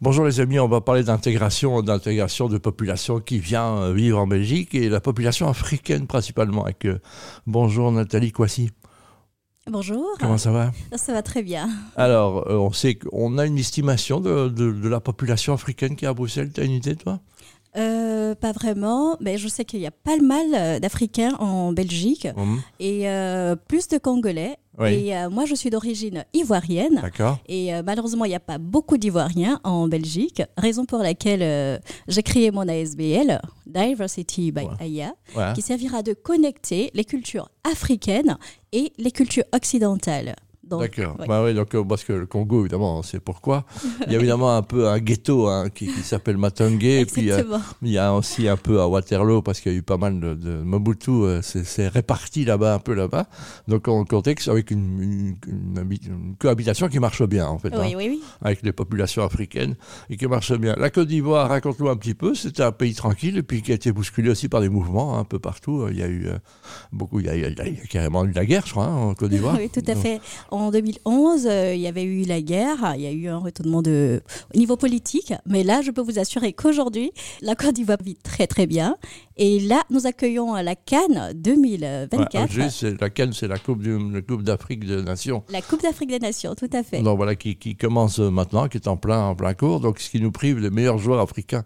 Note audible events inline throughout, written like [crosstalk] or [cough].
Bonjour les amis, on va parler d'intégration, d'intégration de population qui vient euh, vivre en Belgique et la population africaine principalement. Avec, euh, bonjour Nathalie Kwasi. Bonjour. Comment ça va? Ça va très bien. Alors, euh, on sait qu'on a une estimation de, de- de la population africaine qui est à Bruxelles. Tu as une idée, toi? Euh, pas vraiment, mais je sais qu'il y a pas mal euh, d'Africains en Belgique Hum, et euh, plus de Congolais. Oui. Et euh, moi, je suis d'origine ivoirienne. D'accord. Et malheureusement, il n'y a pas beaucoup d'Ivoiriens en Belgique, raison pour laquelle j'ai créé mon ASBL, Diversity by Ouais. Aya, qui servira de connecter les cultures africaines et les cultures occidentales. D'accord. ouais. Bah oui, donc, euh, parce que le Congo, évidemment, on sait pourquoi. Il y a évidemment un peu un ghetto hein, qui, qui s'appelle Matongé. Et puis, euh, Exactement. il y a aussi un peu à Waterloo, parce qu'il y a eu pas mal de, de Mobutu, euh, c'est c'est réparti là-bas, un peu là-bas. Donc, en contexte, avec une, une, une habi- une cohabitation qui marche bien, en fait, hein, Oui, oui, oui. avec les populations africaines, et qui marche bien. La Côte d'Ivoire, raconte-nous un petit peu, c'était un pays tranquille, et puis qui a été bousculé aussi par des mouvements hein, un peu partout. Il y a eu euh, beaucoup, il y a, il y a- il y a carrément eu la guerre, je crois, hein, en Côte d'Ivoire. [laughs] Oui, tout à fait. En 2011, euh, il y avait eu la guerre, il y a eu un retournement de, au niveau politique, mais là, je peux vous assurer qu'aujourd'hui, la Côte d'Ivoire vit très très bien. Et là, nous accueillons la Cannes 2024, Ouais, c'est- la Cannes, c'est la Coupe, du- la coupe d'Afrique des Nations. la Coupe d'Afrique des Nations, tout à fait. Donc voilà, qui, qui commence maintenant, qui est en plein, en plein cours. Donc ce qui nous prive les meilleurs joueurs africains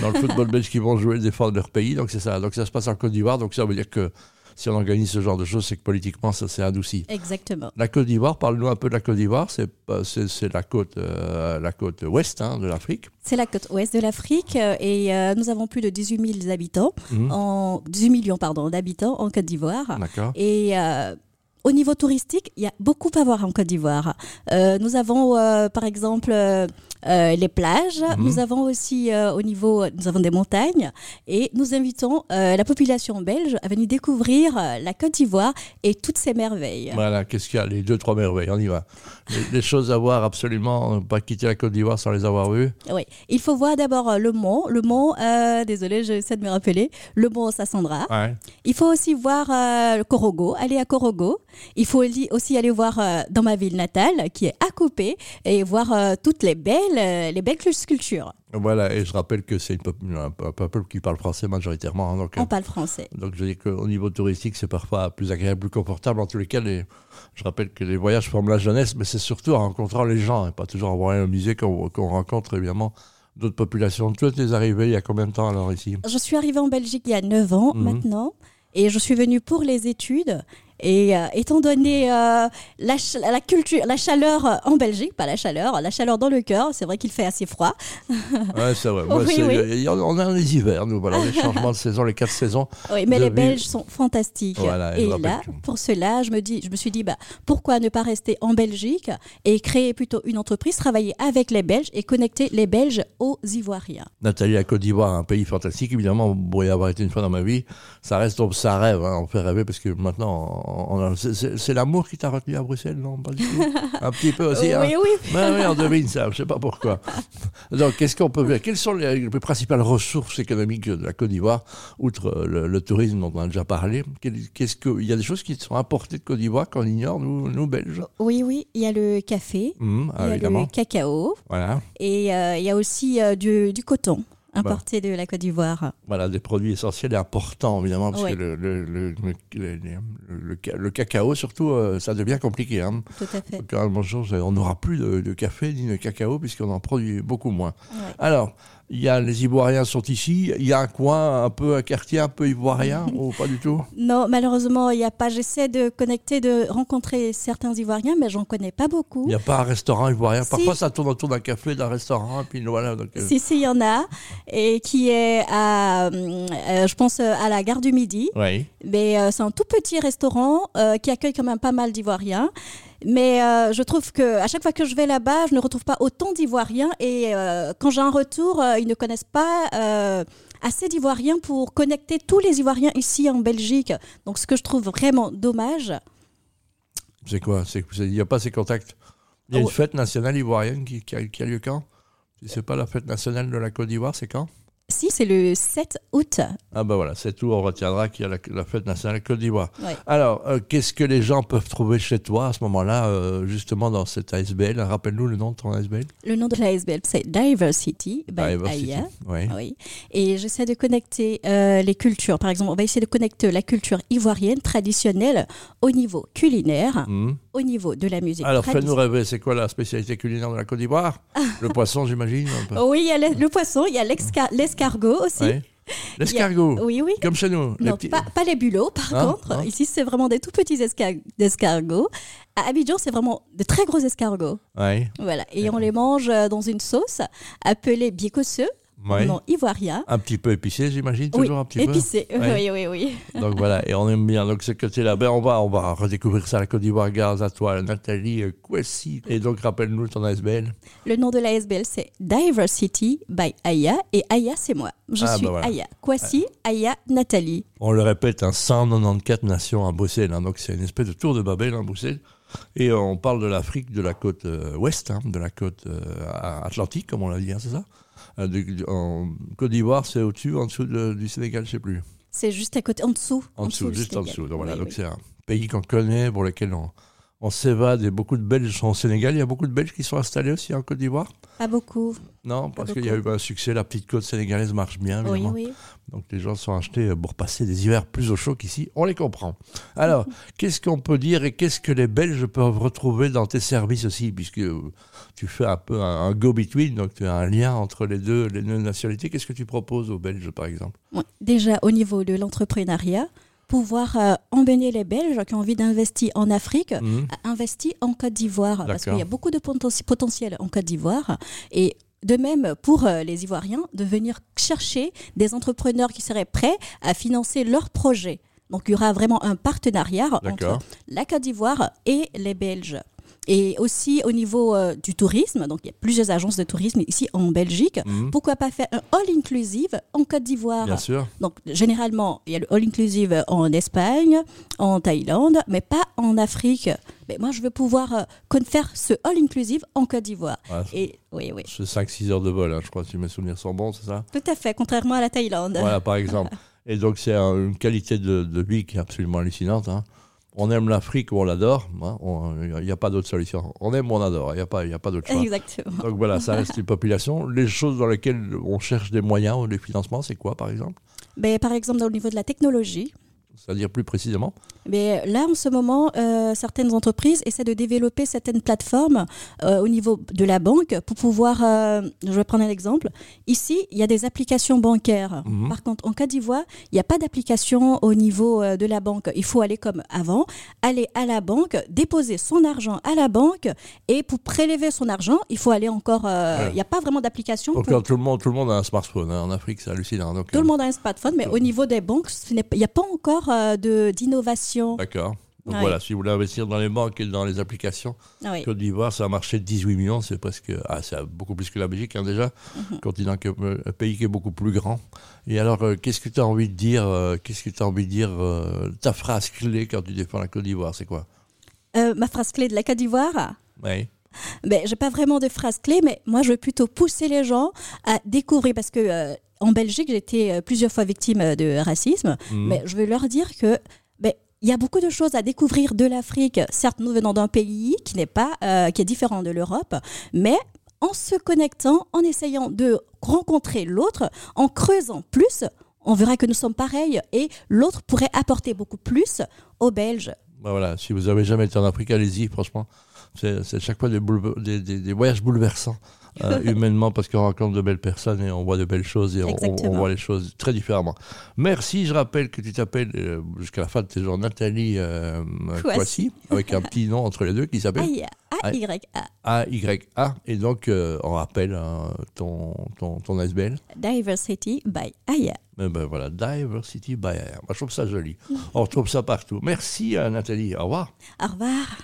dans le football [laughs] belge qui vont jouer et défendre leur pays. Donc c'est ça. Donc ça se passe en Côte d'Ivoire. Donc ça veut dire que si on organise ce genre de choses, c'est que politiquement, ça s'est adouci. Exactement. La Côte d'Ivoire, parle-nous un peu de la Côte d'Ivoire. C'est c'est la côte, euh, la côte ouest hein, de l'Afrique. C'est la côte ouest de l'Afrique euh, et euh, nous avons plus de 18 000 habitants, en, 18 millions pardon, d'habitants en Côte d'Ivoire. D'accord. Et euh, au niveau touristique, il y a beaucoup à voir en Côte d'Ivoire. Euh, nous avons euh, par exemple euh, euh, les plages, Mhm. nous avons aussi euh, au niveau, nous avons des montagnes et nous invitons euh, la population belge à venir découvrir euh, la Côte d'Ivoire et toutes ses merveilles. Voilà, qu'est-ce qu'il y a? Les deux, trois merveilles, on y va. Les, les choses à voir absolument, euh, pas quitter la Côte d'Ivoire sans les avoir vues. Oui, il faut voir d'abord euh, le mont, le mont, euh, désolé, j'essaie de me rappeler, le mont Sassandra. Ouais. Il faut aussi voir euh, le Korogo, aller à Korogo. Il faut aussi aller voir euh, dans ma ville natale, qui est à Coupé, et voir euh, toutes les belles, les belles sculptures. Voilà, et je rappelle que c'est un, peuple qui parle français majoritairement. hein, donc, euh, On parle français. Donc je dis qu'au niveau touristique, c'est parfois plus agréable, plus confortable. En tous les cas, les- je rappelle que les voyages forment la jeunesse, mais c'est surtout en rencontrant les gens, et pas toujours en voyant au musée qu'on qu'on rencontre évidemment d'autres populations. Toi, tu es arrivé il y a combien de temps alors ici? Je suis arrivée en Belgique il y a 9 ans Mhm. maintenant, et je suis venue pour les études. Et euh, étant donné euh, la, culture, la chaleur euh, en Belgique, pas la chaleur, la chaleur dans le cœur, c'est vrai qu'il fait assez froid. [laughs] Ouais, c'est vrai. [laughs] Moi, Oui, oui. On a les hivers, nous, voilà, les changements de [laughs] saison, les quatre saisons. Oui, mais les. Belges sont fantastiques. Voilà, et là, pour cela, je me, dis, je me suis dit, bah, pourquoi ne pas rester en Belgique et créer plutôt une entreprise, travailler avec les Belges et connecter les Belges aux Ivoiriens. Nathalie, la Côte d'Ivoire, un pays fantastique, évidemment, pour y avoir été une fois dans ma vie, ça reste, ça rêve, hein, on fait rêver parce que maintenant, c'est- l'amour qui t'a retenu à Bruxelles, non Pas du tout. Un petit peu aussi. [laughs] hein. oui, oui. Oui, on devine ça, je sais pas pourquoi. Donc, qu'est-ce qu'on peut faire? Quelles sont les, les principales ressources économiques de la Côte d'Ivoire, outre euh, le, le tourisme dont on a déjà parlé? Qu'est-ce que il y a des choses qui sont importées de Côte d'Ivoire qu'on ignore nous, nous Belges? Oui, oui, il y a le café, Hum, ah, il y a évidemment. le cacao Voilà, et euh, il y a aussi euh, du, du coton Bah. importé de la Côte d'Ivoire. voilà, des produits essentiels et importants évidemment, parce que le, le, le, le- le- le ca- le cacao surtout, euh, ça devient compliqué. Hein. Tout à fait. On n'aura plus de, de café ni de cacao puisqu'on en produit beaucoup moins. Ouais. Alors, il y a les Ivoiriens sont ici. Il y a un coin, un peu un quartier un peu ivoirien [laughs] ou pas du tout? Non, malheureusement, il n'y a pas. J'essaie de connecter, de rencontrer certains Ivoiriens, mais j'en connais pas beaucoup. Il n'y a pas un restaurant ivoirien. Si. Parfois, ça tourne autour d'un café, d'un restaurant, et puis voilà. Donc, euh, Si, si, il y en a, et qui est à, euh, je pense, euh, à la gare du Midi. Oui. Mais euh, c'est un tout petit restaurant euh, qui accueille quand même pas mal d'Ivoiriens. Mais euh, je trouve que à chaque fois que je vais là-bas, je ne retrouve pas autant d'Ivoiriens. Et euh, quand j'ai un retour, euh, ils ne connaissent pas assez d'Ivoiriens pour connecter tous les Ivoiriens ici en Belgique. Donc, ce que je trouve vraiment dommage. C'est quoi? Il n'y a pas ces contacts? Il y a Oh. une fête nationale ivoirienne qui, qui a, qui a lieu quand? Si c'est pas la fête nationale de la Côte d'Ivoire, c'est quand? Si, c'est le 7 août. Ah ben voilà, c'est tout, on retiendra qu'il y a la, la fête nationale Côte d'Ivoire. Ouais. Alors, euh, qu'est-ce que les gens peuvent trouver chez toi à ce moment-là, euh, justement dans cette ASBL Rappelle-nous le nom de ton ASBL Le nom de la SBL, c'est Diversity by Diversity. Aya. Oui. Ah Oui. Et j'essaie de connecter euh, les cultures. Par exemple, on va essayer de connecter la culture ivoirienne traditionnelle au niveau culinaire, Mhm. Au niveau de la musique Alors, fais-nous rêver, c'est quoi la spécialité culinaire de la Côte d'Ivoire Le poisson, j'imagine. Oui, il y a le, le poisson, il y a l'escargot aussi. L'escargot, Oui, oui. comme chez nous. les Non, petits- pas, pas les bulots, par Hein contre. Hein Ici, c'est vraiment des tout petits esca- escargots. À Abidjan, c'est vraiment de très gros escargots. Ouais, Voilà. Et on les mange euh, dans une sauce appelée biécosseux, ouais. nom ivoirien. Un petit peu épicé, j'imagine, Oui, toujours un petit épicé. Ouais. [laughs] Oui, oui, oui. peu. Donc voilà, et on aime bien. Donc ce côté-là, ben, on, va, on va redécouvrir ça à la Côte d'Ivoire. Grâce à toi, Nathalie Kwesi. Et donc, rappelle-nous ton ASBL. Le nom de la SBL, c'est Diversity by Aya. Et Aya, c'est moi. Je Ah, suis bah voilà. Aya. Kwasi, Aya, Nathalie. On le répète, un 194 nations à Bruxelles. hein. donc c'est une espèce de tour de Babel à Bruxelles. Et euh, on parle de l'Afrique, de la côte euh, ouest, hein, de la côte euh, atlantique, comme on l'a dit, hein, c'est ça? Euh, En Côte d'Ivoire, c'est au-dessus, en dessous de- du Sénégal, je sais plus. C'est juste à côté, en dessous. En, dessous, juste en dessous. Donc, voilà, Oui, donc oui. c'est un pays qu'on connaît, pour lequel on, on s'évade. Et beaucoup de Belges sont au Sénégal. Il y a beaucoup de Belges qui sont installés aussi en Côte d'Ivoire? Pas beaucoup. Non, parce qu'il y a eu un succès. La petite côte sénégalaise marche bien, Oui, évidemment. oui. Donc les gens sont achetés pour passer des hivers plus au chaud qu'ici. On les comprend. Alors, [laughs] qu'est-ce qu'on peut dire et qu'est-ce que les Belges peuvent retrouver dans tes services aussi? Puisque tu fais un peu un, un go-between, donc tu as un lien entre les deux, les deux nationalités. Qu'est-ce que tu proposes aux Belges, par exemple? Ouais. Déjà, au niveau de l'entrepreneuriat, pouvoir euh, emmener les Belges qui ont envie d'investir en Afrique Mhm. investir en Côte d'Ivoire. Parce qu'il y a beaucoup de poten- potentiel en Côte d'Ivoire. Et de même pour euh, les Ivoiriens, de venir chercher des entrepreneurs qui seraient prêts à financer leurs projets. Donc il y aura vraiment un partenariat entre la Côte d'Ivoire et les Belges. Et aussi au niveau euh, du tourisme, donc il y a plusieurs agences de tourisme ici en Belgique. Mhm. Pourquoi pas faire un all-inclusive en Côte d'Ivoire? Bien sûr. donc, généralement, il y a le all-inclusive en Espagne, en Thaïlande, mais pas en Afrique. Mais moi, je veux pouvoir euh, faire ce all-inclusive en Côte d'Ivoire. Ouais, Et oui, oui, c'est 5-6 heures de vol, hein, je crois, si mes souvenirs sont bons, c'est ça? Tout à fait, contrairement à la Thaïlande. Voilà, par exemple. [laughs] Et donc, c'est un- une qualité de, de vie qui est absolument hallucinante. hein. On aime l'Afrique ou on l'adore. hein. Il n'y a pas d'autre solution. On aime ou on adore. Il n'y a pas, y a pas d'autre choix. Exactement. Donc voilà, ça reste une population. Les choses dans lesquelles on cherche des moyens ou des financements, c'est quoi, par exemple? Mais par exemple, au niveau de la technologie, C'est-à-dire plus précisément Mais là, en ce moment, euh, certaines entreprises essaient de développer certaines plateformes euh, au niveau de la banque pour pouvoir. euh, je vais prendre un exemple. Ici, il y a des applications bancaires. Mhm. Par contre, en Côte d'Ivoire, il n'y a pas d'application au niveau de la banque. Il faut aller comme avant, aller à la banque, déposer son argent à la banque et pour prélever son argent, il faut aller encore. Ouais. Il n'y a pas vraiment d'application. Donc pour- tout le monde, tout le monde a un smartphone hein. en Afrique, c'est hallucinant. Donc, Tout le monde a un smartphone, mais au niveau des banques, il n'y a pas encore euh, de- d'innovation. D'accord. Donc voilà, si vous voulez investir dans les banques et dans les applications, Ah oui. Côte d'Ivoire, c'est un marché de 18 millions, c'est presque, ah, c'est beaucoup plus que la Belgique hein, déjà, Mhm. continent que- euh, un pays qui est beaucoup plus grand. Et alors, euh, qu'est-ce que tu as envie de dire, euh, qu'est-ce que tu as envie de dire, euh, ta phrase clé quand tu défends la Côte d'Ivoire, c'est quoi? Ma phrase clé de la Côte d'Ivoire? Oui. ben, j'ai pas vraiment de phrase clé, mais moi, je veux plutôt pousser les gens à découvrir parce que en Belgique, j'ai été euh, plusieurs fois victime euh, de racisme, Mhm. mais je veux leur dire que ben, il y a beaucoup de choses à découvrir de l'Afrique. Certes, nous venons d'un pays qui n'est pas, euh, qui est différent de l'Europe, mais en se connectant, en essayant de rencontrer l'autre, en creusant plus, on verra que nous sommes pareils et l'autre pourrait apporter beaucoup plus aux Belges. Bah voilà, si vous avez jamais été en Afrique, allez-y, franchement. C'est c'est chaque fois des, bouleve- des, des- des voyages bouleversants, euh, [laughs] humainement, parce qu'on rencontre de belles personnes et on voit de belles choses et on, voit les choses très différemment. Merci, je rappelle que tu t'appelles euh, jusqu'à la fin de tes jours Nathalie euh. Kouassi, avec un petit nom entre les deux qui s'appelle A-Y-A. A-Y-A. Et donc, euh, on rappelle hein, ton, ton, ton SBL. Diversity by Aya. Eh ben voilà, Diversity by Air. Moi, je trouve ça joli. [laughs] On retrouve ça partout. Merci, euh, Nathalie. Au revoir. Au revoir.